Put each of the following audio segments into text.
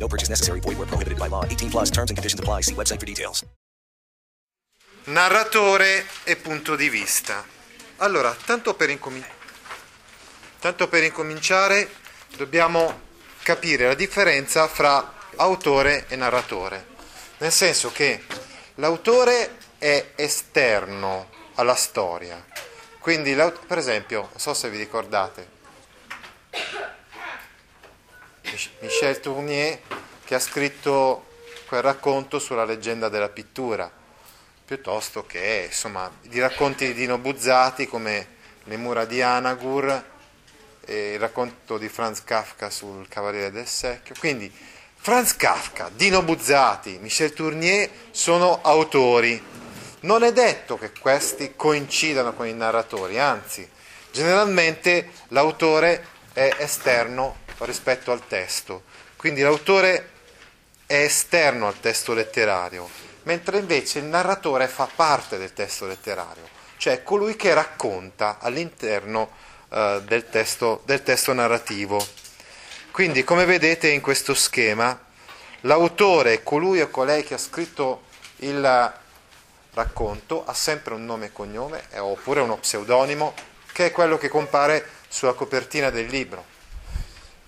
No purchase necessary. Void where prohibited by law. 18 plus terms and conditions apply. See website for details. Narratore e punto di vista. Allora, tanto per, incomin- tanto per incominciare dobbiamo capire la differenza fra autore e narratore. Nel senso che l'autore è esterno alla storia. Quindi, per esempio, non so se vi ricordate, Michel Tournier che ha scritto quel racconto sulla leggenda della pittura, piuttosto che insomma, i racconti di Dino Buzzati come Le mura di Anagur e il racconto di Franz Kafka sul Cavaliere del Secchio. Quindi Franz Kafka, Dino Buzzati, Michel Tournier sono autori. Non è detto che questi coincidano con i narratori, anzi, generalmente l'autore è esterno rispetto al testo. Quindi l'autore è esterno al testo letterario, mentre invece il narratore fa parte del testo letterario, cioè colui che racconta all'interno eh, del, testo, del testo narrativo. Quindi, come vedete in questo schema, l'autore colui o colei che ha scritto il racconto, ha sempre un nome e cognome, oppure uno pseudonimo, che è quello che compare sulla copertina del libro.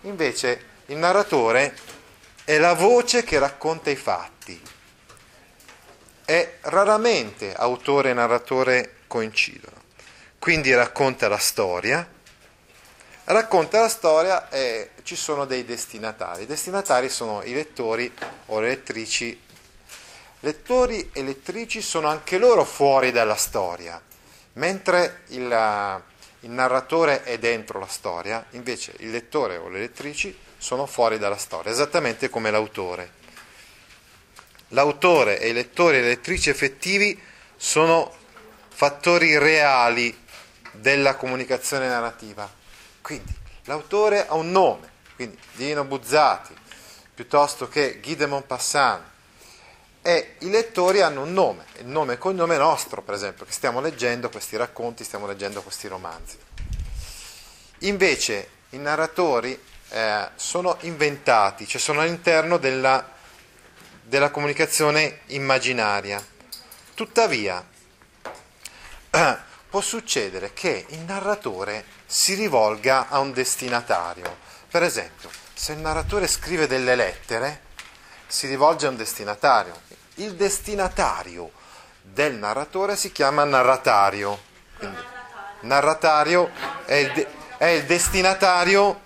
Invece il narratore è la voce che racconta i fatti. È raramente autore e narratore coincidono. Quindi racconta la storia. Racconta la storia e ci sono dei destinatari. I destinatari sono i lettori o le lettrici. Lettori e lettrici sono anche loro fuori dalla storia, mentre il, il narratore è dentro la storia, invece il lettore o le lettrici sono fuori dalla storia, esattamente come l'autore. L'autore e i lettori e le lettrici effettivi sono fattori reali della comunicazione narrativa. Quindi l'autore ha un nome, quindi Dino Buzzati, piuttosto che Guy de Maupassant, e i lettori hanno un nome, il nome e cognome nostro, per esempio, che stiamo leggendo questi racconti, stiamo leggendo questi romanzi. Invece i narratori eh, sono inventati, cioè sono all'interno della, della comunicazione immaginaria. Tuttavia, può succedere che il narratore si rivolga a un destinatario. Per esempio, se il narratore scrive delle lettere, si rivolge a un destinatario. Il destinatario del narratore si chiama narratario. Quindi, narratario è il, de- è il destinatario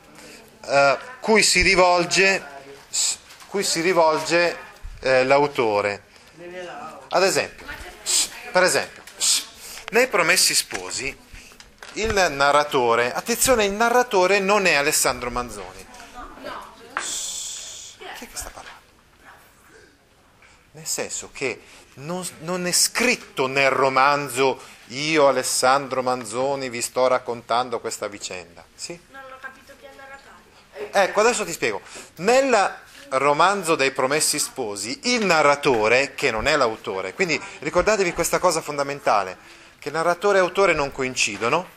eh, cui si rivolge, cui si rivolge eh, l'autore. Ad esempio, per esempio, nei Promessi Sposi, il narratore, attenzione, il narratore non è Alessandro Manzoni. Chi è che sta parlando? Nel senso che non, non, è scritto nel romanzo io Alessandro Manzoni vi sto raccontando questa vicenda. Sì? Non ho capito chi è il narratore. Ecco, adesso ti spiego. Nel romanzo dei Promessi Sposi, il narratore, che non è l'autore, quindi ricordatevi questa cosa fondamentale, che narratore e autore non coincidono,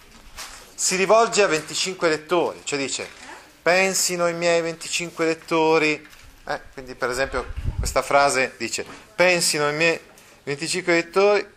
si rivolge a 25 lettori, cioè dice, pensino i miei 25 lettori, eh, quindi per esempio questa frase dice, pensino i miei 25 lettori,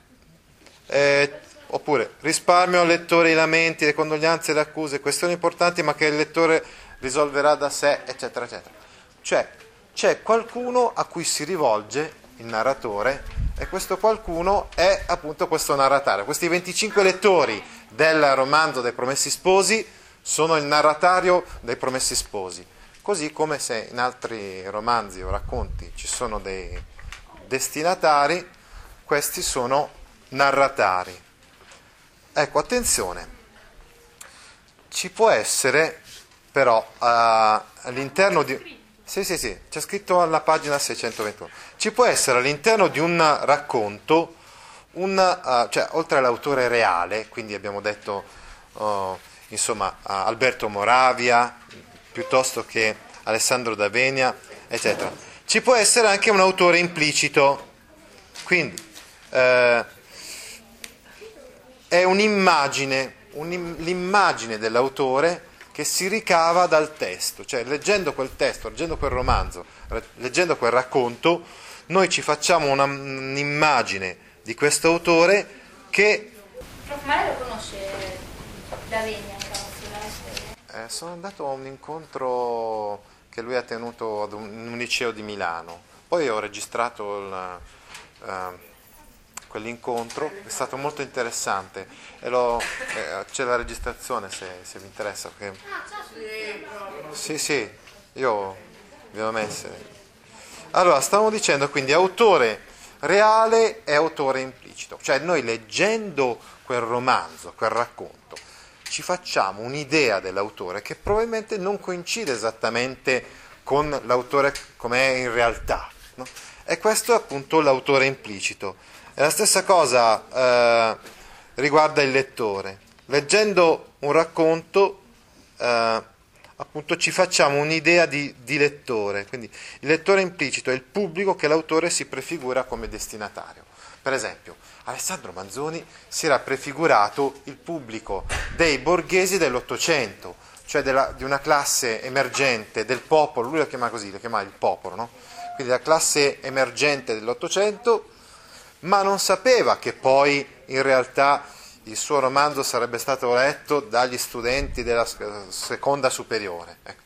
eh, oppure risparmio al lettore i lamenti, le condoglianze le accuse, questioni importanti ma che il lettore risolverà da sé, eccetera, eccetera. Cioè c'è qualcuno a cui si rivolge il narratore e questo qualcuno è appunto questo narratario. Questi 25 lettori del romanzo dei Promessi Sposi sono il narratario dei Promessi Sposi. Così come se in altri romanzi o racconti ci sono dei destinatari, questi sono narratari. Ecco, attenzione, ci può essere però uh, all'interno di... Sì, sì, sì, c'è scritto alla pagina 621. Ci può essere all'interno di un racconto, un, uh, cioè, oltre all'autore reale, quindi abbiamo detto, uh, insomma, Alberto Moravia, piuttosto che Alessandro D'Avenia, eccetera, ci può essere anche un autore implicito. Quindi, eh, è un'immagine, un, l'immagine dell'autore che si ricava dal testo, cioè leggendo quel testo, leggendo quel romanzo, leggendo quel racconto, noi ci facciamo una, un'immagine di questo autore che... Prof, ma lo conosce D'Avegna? Eh, sono andato a un incontro che lui ha tenuto ad un, in un liceo di Milano, poi ho registrato il, uh, quell'incontro, è stato molto interessante lo, eh, c'è la registrazione se, se vi interessa. Perché... Sì, sì, io vi ho messe. Allora, stavamo dicendo quindi autore reale e autore implicito, cioè noi leggendo quel romanzo, quel racconto, ci facciamo un'idea dell'autore che probabilmente non coincide esattamente con l'autore com'è in realtà. No? E questo è appunto l'autore implicito. E la stessa cosa eh, riguarda il lettore. Leggendo un racconto, eh, appunto, ci facciamo un'idea di, di, lettore. Quindi il lettore implicito è il pubblico che l'autore si prefigura come destinatario. Per esempio, Alessandro Manzoni si era prefigurato il pubblico dei borghesi dell'Ottocento, cioè della, di una classe emergente del popolo, lui lo chiama così, lo chiama il popolo, no? quindi la classe emergente dell'Ottocento ma non sapeva che poi in realtà il suo romanzo sarebbe stato letto dagli studenti della seconda superiore. Ecco.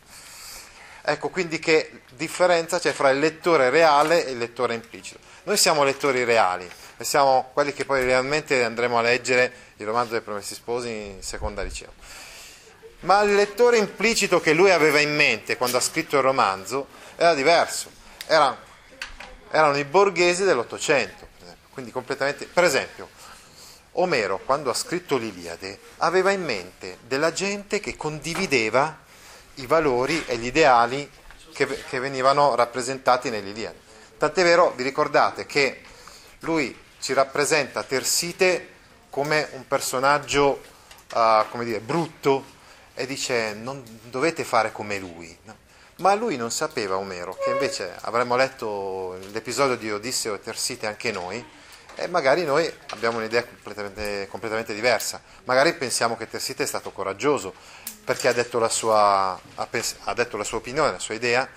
ecco, quindi che differenza c'è fra il lettore reale e il lettore implicito. Noi siamo lettori reali, siamo quelli che poi realmente andremo a leggere il romanzo dei Promessi Sposi in seconda liceo. Ma il lettore implicito che lui aveva in mente quando ha scritto il romanzo era diverso, era, erano i borghesi dell'Ottocento quindi completamente... Per esempio, Omero, quando ha scritto l'Iliade, aveva in mente della gente che condivideva i valori e gli ideali che, che venivano rappresentati nell'Iliade. Tant'è vero, vi ricordate che lui ci rappresenta Tersite come un personaggio, uh, come dire, brutto e dice non dovete fare come lui. No? Ma lui non sapeva, Omero, che invece avremmo letto l'episodio di Odisseo e Tersite anche noi, e magari noi abbiamo un'idea completamente, completamente, diversa. Magari pensiamo che Tersite è stato coraggioso perché ha detto, sua, ha, pens- ha detto la sua opinione, la sua idea,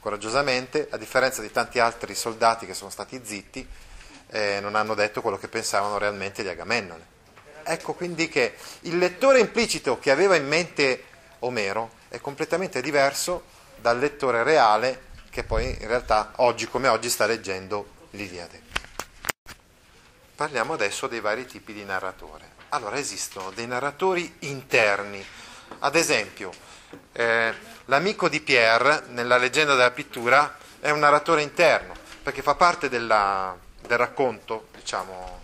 coraggiosamente, a differenza di tanti altri soldati che sono stati zitti e non hanno detto quello che pensavano realmente di Agamennone. Ecco quindi che il lettore implicito che aveva in mente Omero è completamente diverso dal lettore reale che poi in realtà oggi come oggi sta leggendo l'Iliade. Parliamo adesso dei vari tipi di narratore. Allora, esistono dei narratori interni. Ad esempio, eh, l'amico di Pierre, nella leggenda della pittura, è un narratore interno, perché fa parte della, del racconto, diciamo,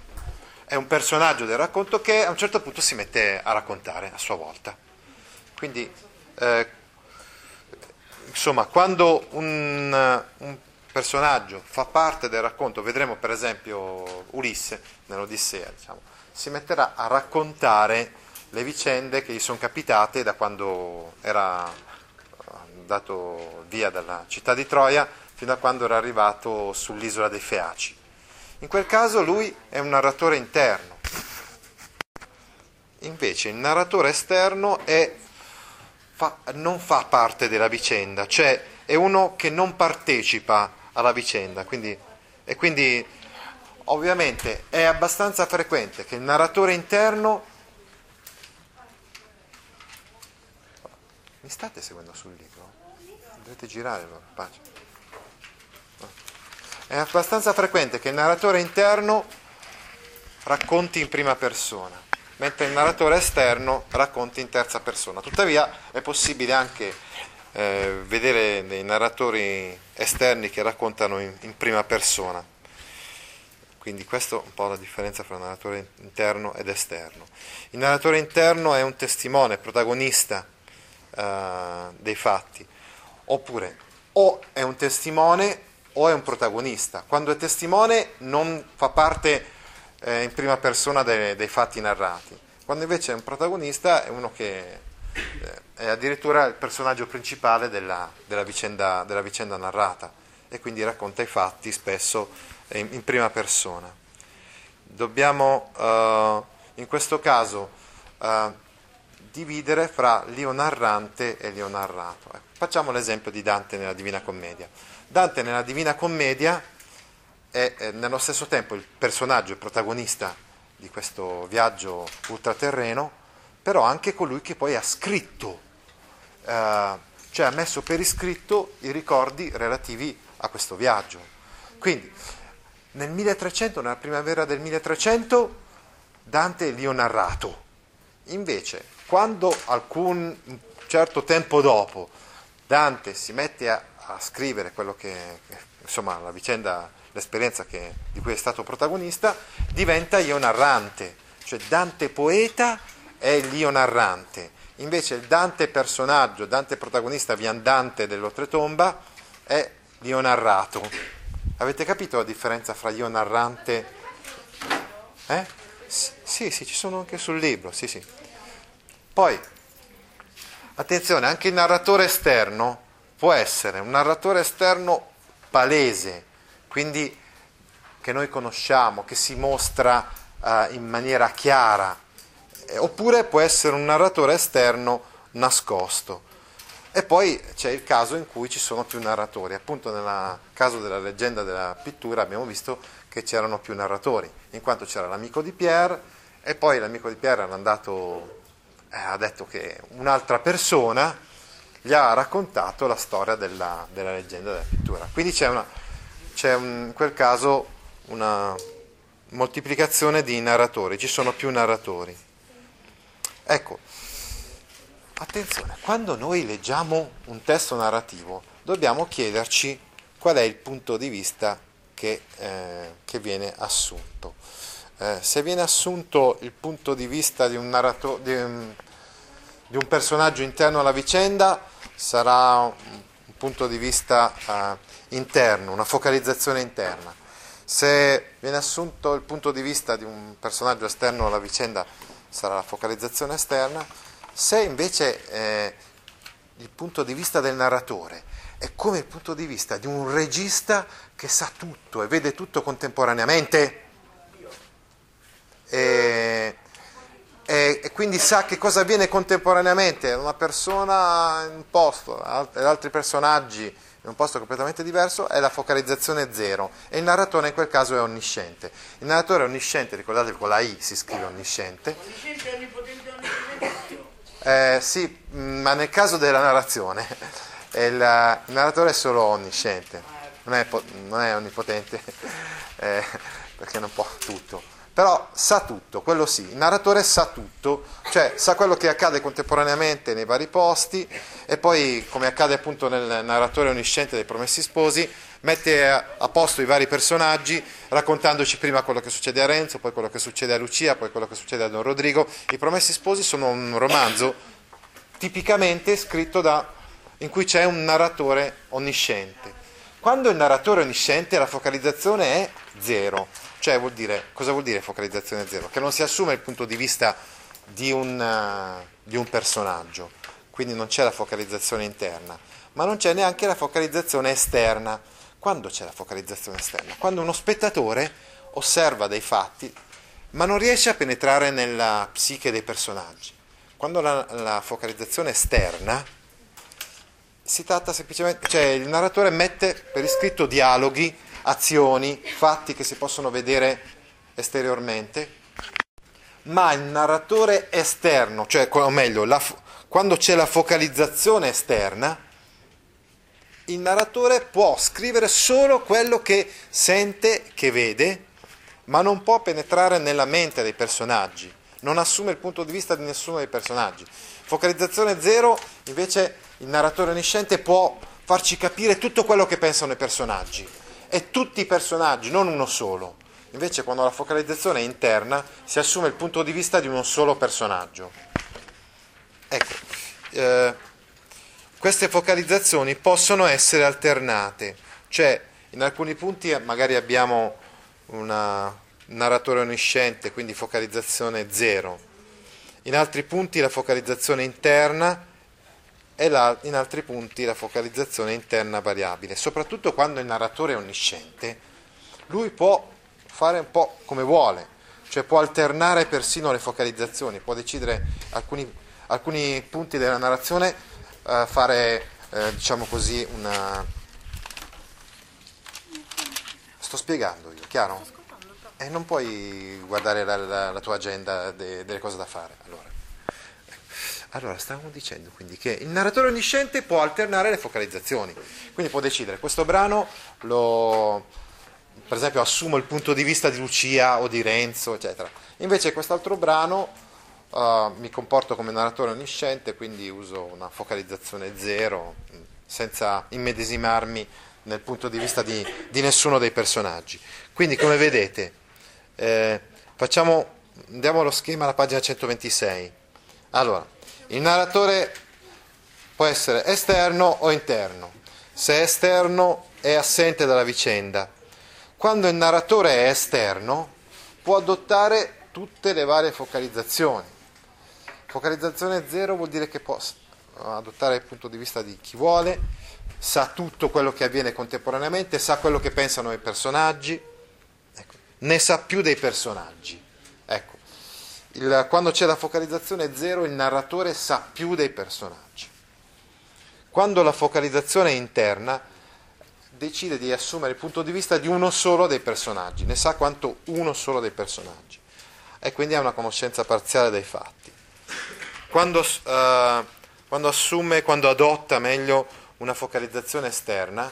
è un personaggio del racconto che a un certo punto si mette a raccontare a sua volta. Quindi, eh, insomma, quando un, un personaggio fa parte del racconto, vedremo per esempio Ulisse nell'Odissea, diciamo, si metterà a raccontare le vicende che gli sono capitate da quando era andato via dalla città di Troia fino a quando era arrivato sull'isola dei Feaci. In quel caso lui è un narratore interno. Invece il narratore esterno è, fa, non fa parte della vicenda, cioè è uno che non partecipa alla vicenda. Quindi, e quindi ovviamente è abbastanza frequente che il narratore interno... Mi state seguendo sul libro? Dovete girare la pagina. È abbastanza frequente che il narratore interno racconti in prima persona, mentre il narratore esterno racconti in terza persona. Tuttavia è possibile anche eh, vedere dei narratori esterni che raccontano in, in, prima persona. Quindi questa è un po' la differenza tra narratore interno ed esterno. Il narratore interno è un testimone, protagonista eh, dei fatti, oppure o è un testimone o è un protagonista. Quando è testimone non fa parte eh, in prima persona dei, dei, fatti narrati, quando invece è un protagonista è uno che eh, è addirittura il personaggio principale della, della, vicenda, della vicenda, narrata e quindi racconta i fatti spesso in, in prima persona. Dobbiamo eh, in questo caso eh, dividere fra l'io narrante e l'io narrato. Ecco, facciamo l'esempio di Dante nella Divina Commedia. Dante nella Divina Commedia è eh, nello stesso tempo il personaggio, il protagonista di questo viaggio ultraterreno, però anche colui che poi ha scritto, eh, cioè ha messo per iscritto i ricordi relativi a questo viaggio. Quindi nel 1300, nella primavera del 1300, Dante li ho narrato. Invece, quando alcun certo tempo dopo Dante si mette a, a scrivere quello che, insomma, la vicenda, l'esperienza che, di cui è stato protagonista, diventa io narrante, cioè Dante poeta è l'io narrante. Invece il Dante personaggio, Dante protagonista viandante dell'oltretomba è l'io narrato. Avete capito la differenza fra io narrante? Eh? Sì, sì, ci sono anche sul libro, sì, sì. Poi, attenzione, anche il narratore esterno può essere un narratore esterno palese, quindi che noi conosciamo, che si mostra uh, in maniera chiara, eh, oppure può essere un narratore esterno nascosto. E poi c'è il caso in cui ci sono più narratori. Appunto nel caso della leggenda della pittura abbiamo visto che c'erano più narratori, in quanto c'era l'amico di Pierre e poi l'amico di Pierre andato, eh, ha detto che un'altra persona gli ha raccontato la storia della, della leggenda della pittura. Quindi c'è, una, c'è un, in quel caso una moltiplicazione di narratori, ci sono più narratori. Ecco, attenzione, quando noi leggiamo un testo narrativo dobbiamo chiederci qual è il punto di vista che, eh, che viene assunto. Eh, se viene assunto il punto di vista di un, narrato, di, un, personaggio interno alla vicenda, sarà un, un punto di vista eh, interno, una focalizzazione interna. Se viene assunto il punto di vista di un personaggio esterno alla vicenda, sarà la focalizzazione esterna. Se invece eh, il punto di vista del narratore è come il punto di vista di un regista che sa tutto e vede tutto contemporaneamente e, e, e quindi sa che cosa avviene contemporaneamente, una persona in un posto e altri personaggi in un posto completamente diverso è la focalizzazione zero e il narratore in quel caso è onnisciente. Il narratore è onnisciente, ricordatevi con la I si scrive onnisciente. Onnisciente è onnipotente onnipotente. Eh, sì, ma nel caso della narrazione il, il narratore è solo onnisciente, non è, non è onnipotente eh, perché non può tutto, però sa tutto, quello sì, il narratore sa tutto, cioè sa quello che accade contemporaneamente nei vari posti e poi come accade appunto nel narratore onnisciente dei Promessi Sposi, mette a posto i vari personaggi raccontandoci prima quello che succede a Renzo, poi quello che succede a Lucia, poi quello che succede a Don Rodrigo. I Promessi Sposi sono un romanzo tipicamente scritto da in cui c'è un narratore onnisciente. Quando il narratore è onnisciente la focalizzazione è zero, cioè vuol dire, cosa vuol dire focalizzazione zero? Che non si assume il punto di vista di un, uh, di un personaggio, quindi non c'è la focalizzazione interna, ma non c'è neanche la focalizzazione esterna. Quando c'è la focalizzazione esterna? Quando uno spettatore osserva dei fatti, ma non riesce a penetrare nella psiche dei personaggi. Quando la, la focalizzazione esterna si tratta semplicemente, cioè il narratore mette per iscritto dialoghi, azioni, fatti che si possono vedere esteriormente, ma il narratore esterno, cioè o meglio, la, quando c'è la focalizzazione esterna, il narratore può scrivere solo quello che sente, che vede, ma non può penetrare nella mente dei personaggi, non assume il punto di vista di nessuno dei personaggi. Focalizzazione zero invece il narratore onnisciente può farci capire tutto quello che pensano i personaggi e tutti i personaggi, non uno solo. Invece quando la focalizzazione è interna si assume il punto di vista di uno solo personaggio. Ecco, eh, queste focalizzazioni possono essere alternate, cioè in alcuni punti magari abbiamo un narratore onnisciente, quindi focalizzazione 0, in altri punti la focalizzazione interna e la, in altri punti la focalizzazione interna variabile, soprattutto quando il narratore è onnisciente, lui può fare un po' come vuole, cioè può alternare persino le focalizzazioni, può decidere alcuni, alcuni punti della narrazione, eh, fare, eh, diciamo così, una... Sto spiegando io, chiaro? E eh, non puoi guardare la, la, la tua agenda de, delle cose da fare. Allora. Allora, stavamo dicendo quindi che il narratore onnisciente può alternare le focalizzazioni, quindi può decidere questo brano lo, per esempio assumo il punto di vista di Lucia o di Renzo, eccetera. Invece quest'altro brano uh, mi comporto come narratore onnisciente, quindi uso una focalizzazione zero, senza immedesimarmi nel punto di vista di, di nessuno dei personaggi. Quindi, come vedete, eh, facciamo, andiamo allo schema alla pagina 126. Allora, il narratore può essere esterno o interno. Se è esterno è assente dalla vicenda. Quando il narratore è esterno può adottare tutte le varie focalizzazioni. Focalizzazione zero vuol dire che può adottare il punto di vista di chi vuole, sa tutto quello che avviene contemporaneamente, sa quello che pensano i personaggi, ecco, ne sa più dei personaggi. Ecco, il, quando c'è la focalizzazione zero, il narratore sa più dei personaggi. Quando la focalizzazione è interna, decide di assumere il punto di vista di uno solo dei personaggi, ne sa quanto uno solo dei personaggi e quindi ha una conoscenza parziale dei fatti. Quando, uh, quando assume, quando adotta meglio una focalizzazione esterna,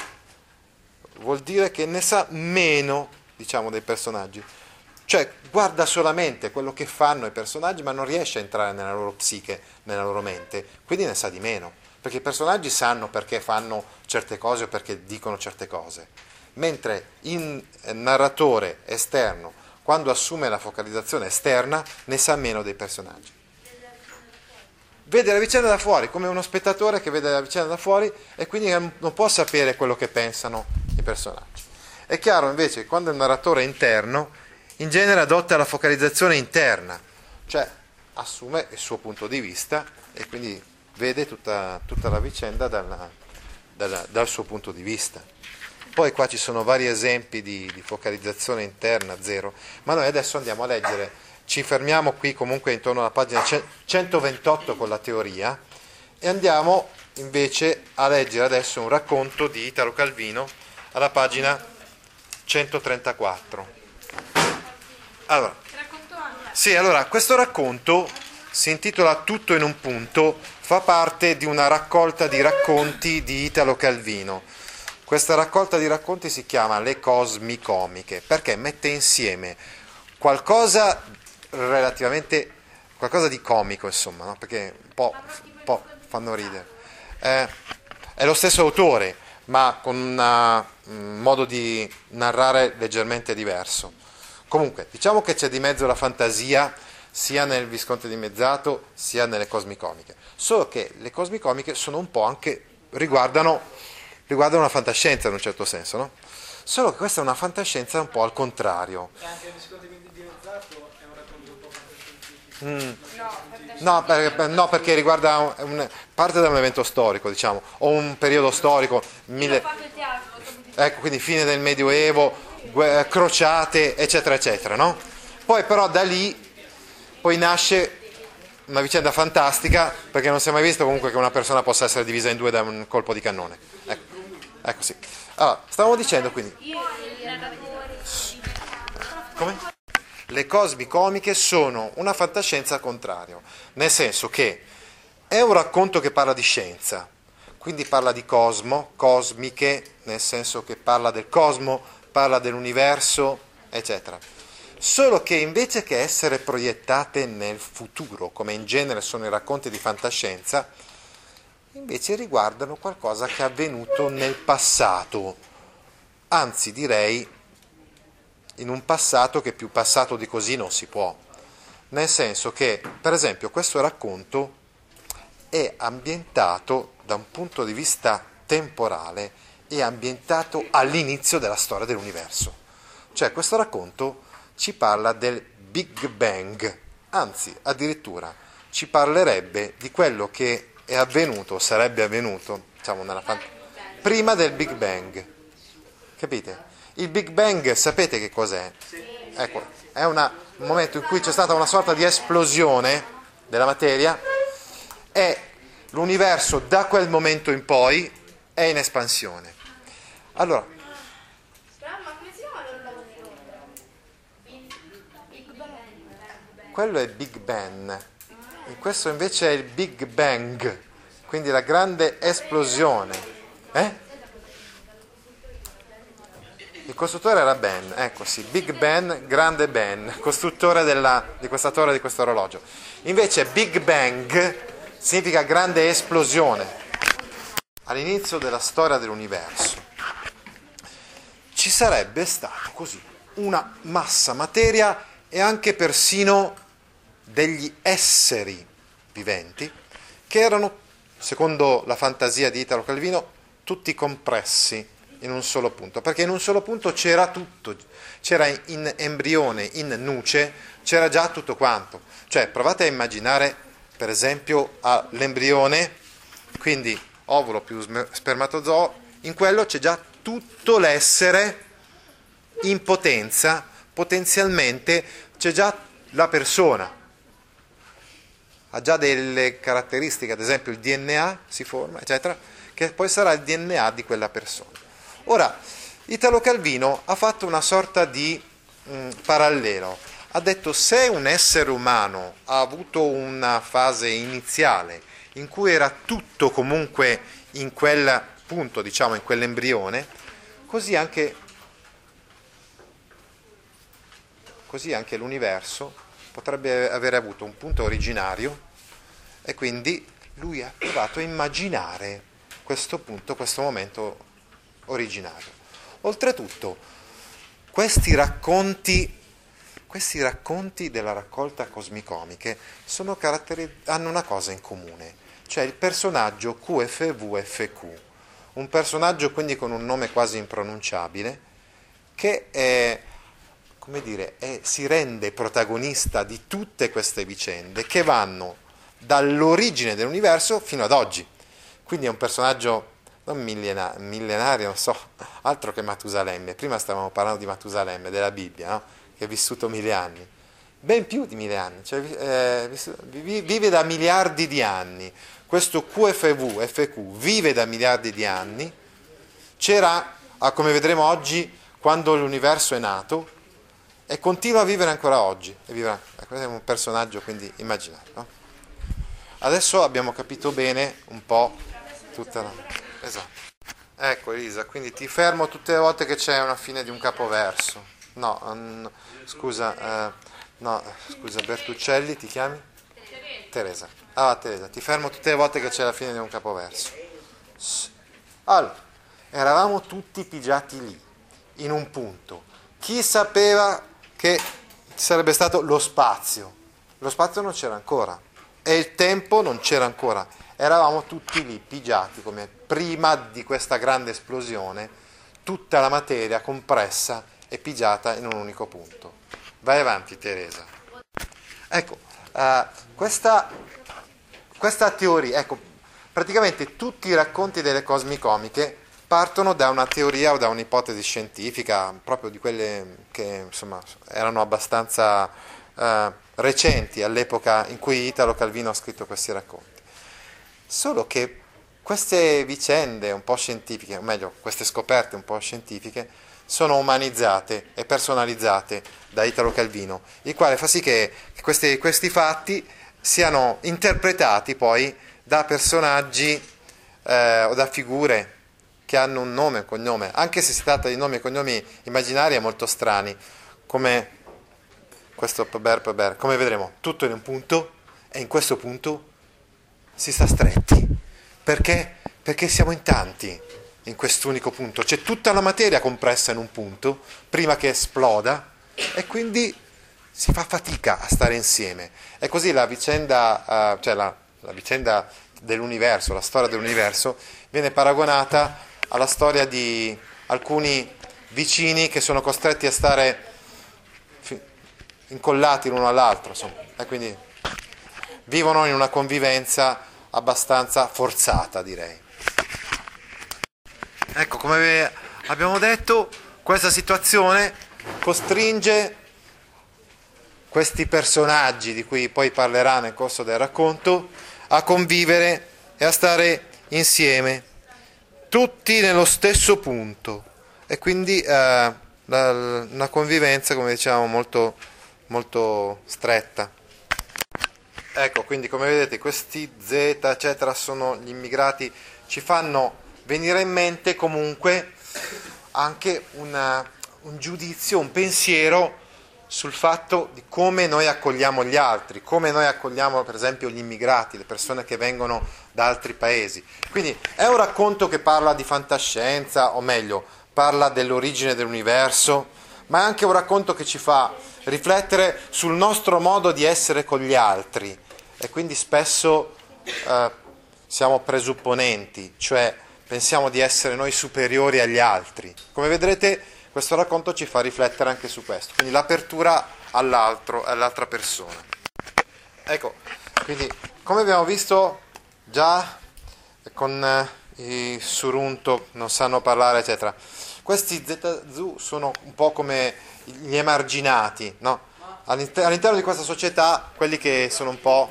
vuol dire che ne sa meno, diciamo, dei personaggi cioè guarda solamente quello che fanno i personaggi, ma non riesce a entrare nella loro psiche, nella loro mente, quindi ne sa di meno, perché i personaggi sanno perché fanno certe cose o perché dicono certe cose, mentre il narratore esterno, quando assume la focalizzazione esterna, ne sa meno dei personaggi. Vede la vicenda da fuori, come uno spettatore che vede la vicenda da fuori e quindi non può sapere quello che pensano i personaggi. È chiaro invece che quando il narratore è interno, in genere adotta la focalizzazione interna, cioè assume il suo punto di vista e quindi vede tutta, tutta la vicenda dalla, dalla, dal suo punto di vista. Poi qua ci sono vari esempi di, di, focalizzazione interna, zero, ma noi adesso andiamo a leggere, ci fermiamo qui comunque intorno alla pagina 128 con la teoria e andiamo invece a leggere adesso un racconto di Italo Calvino alla pagina 134. Allora, sì, allora, questo racconto si intitola Tutto in un punto, fa parte di una raccolta di racconti di Italo Calvino. Questa raccolta di racconti si chiama Le Cosmicomiche perché mette insieme qualcosa relativamente qualcosa di comico, insomma, no? perché un po', un po', fanno ridere. Eh, è lo stesso autore, ma con una, un modo di narrare leggermente diverso. Comunque, diciamo che c'è di mezzo la fantasia sia nel Visconte dimezzato sia nelle cosmicomiche. Solo che le cosmicomiche sono un po' anche riguardano, riguardano la fantascienza in un certo senso, no? Solo che questa è una fantascienza un po' al contrario. E anche il Visconte dimezzato è un racconto un po' fantascientifico. Mm. No, perché, no, perché riguarda un, un, parte da un evento storico, diciamo, o un periodo storico. Mille, ecco, quindi fine del Medioevo, crociate, eccetera, eccetera. No? Poi però da lì poi nasce una vicenda fantastica perché non si è mai visto comunque che una persona possa essere divisa in due da un colpo di cannone. Ecco, ecco sì. Allora, stavamo dicendo quindi... Come? Le cosmicomiche sono una fantascienza al contrario, nel senso che è un racconto che parla di scienza, quindi parla di cosmo, cosmiche, nel senso che parla del cosmo, parla dell'universo, eccetera. Solo che invece che essere proiettate nel futuro, come in genere sono i racconti di fantascienza, invece riguardano qualcosa che è avvenuto nel passato, anzi direi in un passato che più passato di così non si può. Nel senso che, per esempio, questo racconto è ambientato da un punto di vista temporale è ambientato all'inizio della storia dell'universo. Cioè questo racconto ci parla del Big Bang, anzi addirittura ci parlerebbe di quello che è avvenuto, sarebbe avvenuto, diciamo, fant- prima del Big Bang. Capite? Il Big Bang sapete che cos'è? Ecco, è una, un momento in cui c'è stata una sorta di esplosione della materia e l'universo da quel momento in poi è in espansione. Allora, quello è Big Ben, e questo invece è il Big Bang, quindi la grande esplosione. Eh? Il costruttore era Ben, ecco sì, Big Ben, grande Ben, costruttore della, di questa torre, di questo orologio. Invece Big Bang significa grande esplosione. All'inizio della storia dell'universo ci sarebbe stata così una massa materia e anche persino degli esseri viventi che erano, secondo la fantasia di Italo Calvino, tutti compressi in un solo punto, perché in un solo punto c'era tutto, c'era in embrione, in nuce, c'era già tutto quanto. Cioè provate a immaginare, per esempio, l'embrione, quindi ovulo più spermatozoo, in quello c'è già tutto l'essere in potenza, potenzialmente c'è già la persona. Ha già delle caratteristiche, ad esempio il DNA si forma, eccetera, che poi sarà il DNA di quella persona. Ora, Italo Calvino ha fatto una sorta di mh, parallelo. Ha detto se un essere umano ha avuto una fase iniziale in cui era tutto comunque in quel punto, diciamo, in quell'embrione, così anche, così anche l'universo potrebbe avere avuto un punto originario e quindi lui ha provato a immaginare questo punto, questo momento originario. Oltretutto, questi racconti, questi racconti della raccolta cosmicomiche hanno una cosa in comune, cioè il personaggio QFVFQ, un personaggio quindi con un nome quasi impronunciabile, che è, dire, è, si rende protagonista di tutte queste vicende che vanno dall'origine dell'universo fino ad oggi. Quindi è un personaggio non millena, millenario, non so, altro che Matusalemme. Prima stavamo parlando di Matusalemme, della Bibbia, no? che è vissuto mille anni, ben più di mille anni, cioè, eh, vive da miliardi di anni. Questo QFV, FQ, vive da miliardi di anni, c'era, come vedremo oggi, quando l'universo è nato, e continua a vivere ancora oggi. E vivrà. Questo è un personaggio quindi immaginario. No? Adesso abbiamo capito bene un po' tutta la... Esatto. Ecco Elisa, quindi ti fermo tutte le volte che c'è una fine di un capoverso. No, um, scusa, uh, no, scusa, Bertuccelli, ti chiami? Teresa. Ah, Teresa, ti fermo tutte le volte che c'è la fine di un capoverso. Allora, eravamo tutti pigiati lì, in un punto. Chi sapeva che ci sarebbe stato lo spazio? Lo spazio non c'era ancora e il tempo non c'era ancora eravamo tutti lì pigiati come prima di questa grande esplosione, tutta la materia compressa e pigiata in un unico punto. Vai avanti Teresa. Ecco, uh, questa, questa teoria, ecco, praticamente tutti i racconti delle cosmicomiche partono da una teoria o da un'ipotesi scientifica, proprio di quelle che insomma, erano abbastanza uh, recenti all'epoca in cui Italo Calvino ha scritto questi racconti. Solo che queste vicende un po' scientifiche, o meglio, queste scoperte un po' scientifiche, sono umanizzate e personalizzate da Italo Calvino, il quale fa sì che questi, questi fatti siano interpretati poi da personaggi eh, o da figure che hanno un nome e un cognome, anche se si tratta di nomi e cognomi immaginari e molto strani, come questo Peber Peber, come vedremo, tutto in un punto e in questo punto si sta stretti. Perché? Perché siamo in tanti in quest'unico punto. C'è tutta la materia compressa in un punto prima che esploda e quindi si fa fatica a stare insieme. E così la vicenda, uh, cioè la, la vicenda dell'universo, la storia dell'universo, viene paragonata alla storia di alcuni vicini che sono costretti a stare incollati l'uno all'altro, insomma, e quindi vivono in una convivenza abbastanza forzata, direi. Ecco, come abbiamo detto, questa situazione costringe questi personaggi di cui poi parlerà nel corso del racconto a convivere e a stare insieme, tutti nello stesso punto e quindi eh, una convivenza, come diciamo, molto, molto stretta. Ecco, quindi come vedete questi Z, eccetera, sono gli immigrati, ci fanno venire in mente comunque anche una, un giudizio, un pensiero sul fatto di come noi accogliamo gli altri, come noi accogliamo per esempio gli immigrati, le persone che vengono da altri paesi. Quindi è un racconto che parla di fantascienza, o meglio, parla dell'origine dell'universo, ma è anche un racconto che ci fa riflettere sul nostro modo di essere con gli altri e quindi spesso eh, siamo presupponenti, cioè pensiamo di essere noi superiori agli altri. Come vedrete questo racconto ci fa riflettere anche su questo, quindi l'apertura all'altro, all'altra persona. Ecco, quindi come abbiamo visto già con eh, i Surunto, non sanno parlare, eccetera, questi Zetazu sono un po' come gli emarginati, no? all'interno di questa società, quelli che sono un po'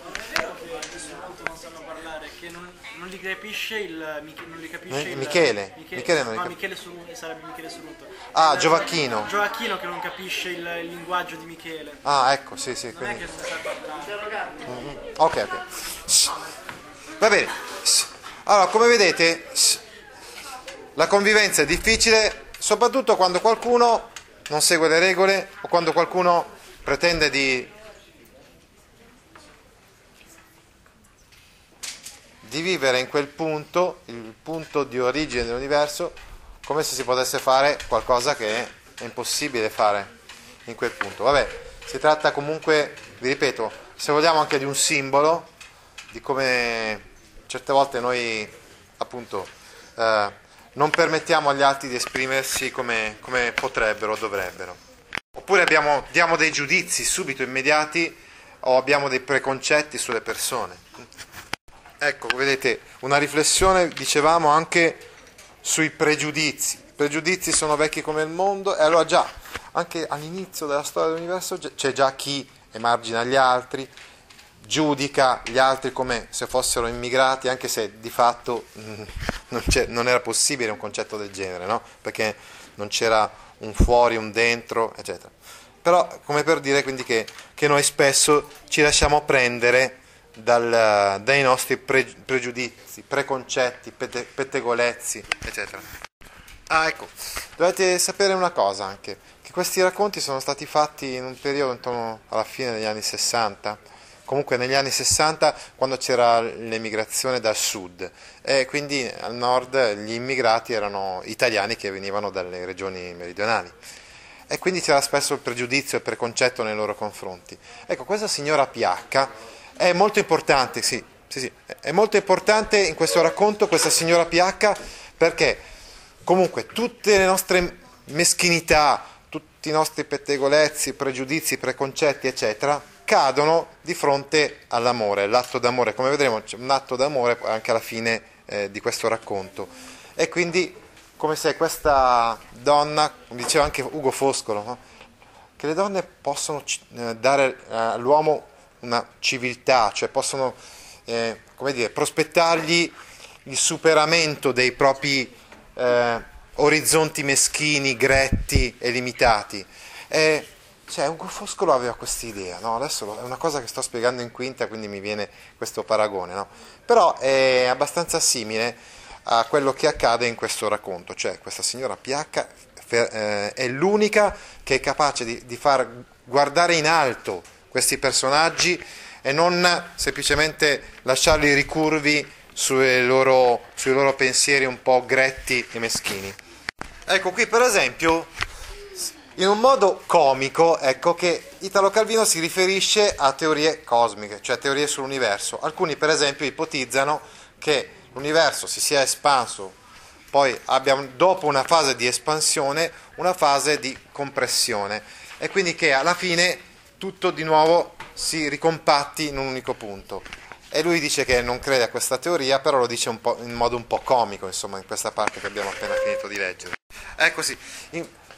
li capisce il non li capisce il, Michele. Michele, Michele non no, cap- Michele Sur- sarebbe Michele Sorrento. Ah, Giovacchino. Giovacchino che non capisce il, il, linguaggio di Michele. Ah, ecco, sì, sì. Non quindi... è che parlare. Mm-hmm. Ok, ok. Va bene. Allora, come vedete, la convivenza è difficile, soprattutto quando qualcuno non segue le regole o quando qualcuno pretende di di vivere in quel punto, il punto di origine dell'universo, come se si potesse fare qualcosa che è impossibile fare in quel punto. Vabbè, si tratta comunque, vi ripeto, se vogliamo anche di un simbolo, di come certe volte noi appunto eh, non permettiamo agli altri di esprimersi come, come potrebbero o dovrebbero. Oppure abbiamo, diamo dei giudizi subito immediati o abbiamo dei preconcetti sulle persone. Ecco, vedete, una riflessione, dicevamo, anche sui pregiudizi. I pregiudizi sono vecchi come il mondo e allora già, anche all'inizio della storia dell'universo c'è già chi emargina gli altri, giudica gli altri come se fossero immigrati, anche se di fatto mm, non, non, era possibile un concetto del genere, no? perché non c'era un fuori, un dentro, eccetera. Però come per dire quindi che, che noi spesso ci lasciamo prendere dal, dai nostri pre, pregiudizi, preconcetti, pete, pettegolezzi, eccetera. Ah, ecco, dovete sapere una cosa anche, che questi racconti sono stati fatti in un periodo intorno alla fine degli anni 60, comunque negli anni 60 quando c'era l'emigrazione dal sud e quindi al nord gli immigrati erano italiani che venivano dalle regioni meridionali e quindi c'era spesso il pregiudizio e il preconcetto nei loro confronti. Ecco, questa signora PH è molto importante, sì, sì, sì, è molto importante in questo racconto questa signora PH perché comunque tutte le nostre meschinità, tutti i nostri pettegolezzi, pregiudizi, preconcetti, eccetera, cadono di fronte all'amore, l'atto d'amore. Come vedremo c'è un atto d'amore anche alla fine eh, di questo racconto. E quindi come se questa donna, come diceva anche Ugo Foscolo, no? che le donne possono eh, dare eh, all'uomo una civiltà, cioè possono eh, dire, prospettargli il superamento dei propri eh, orizzonti meschini, gretti e limitati. E, cioè, Ugo Foscolo aveva questa idea, no? adesso è una cosa che sto spiegando in quinta, quindi mi viene questo paragone, no? però è abbastanza simile a quello che accade in questo racconto, cioè questa signora PH eh, è l'unica che è capace di, di far guardare in alto questi personaggi e non semplicemente lasciarli ricurvi loro, sui loro pensieri un po' gretti e meschini. Ecco qui per esempio in un modo comico, ecco che Italo Calvino si riferisce a teorie cosmiche, cioè teorie sull'universo. Alcuni, per esempio, ipotizzano che l'universo si sia espanso, poi abbia dopo una fase di espansione una fase di compressione e quindi che alla fine tutto di nuovo si ricompatti in un unico punto. E lui dice che non crede a questa teoria, però lo dice in modo un po' comico, insomma, in questa parte che abbiamo appena finito di leggere. Ecco sì,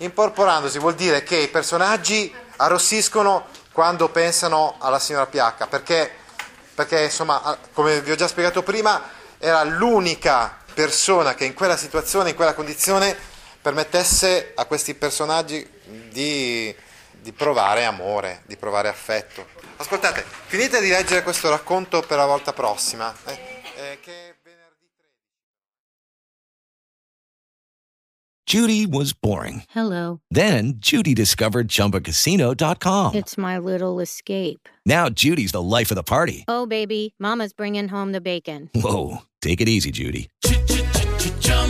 Imporporandosi vuol dire che i personaggi arrossiscono quando pensano alla signora PH, perché, perché insomma, come vi ho già spiegato prima, era l'unica persona che in quella situazione, in quella condizione, permettesse a questi personaggi di, di provare amore, di provare affetto. Ascoltate, finite di leggere questo racconto per la volta prossima. Eh, eh, che... Judy was boring. Hello. Then Judy discovered ChumbaCasino.com. It's my little escape. Now Judy's the life of the party. Oh, baby, Mama's bringing home the bacon. Whoa, take it easy, Judy.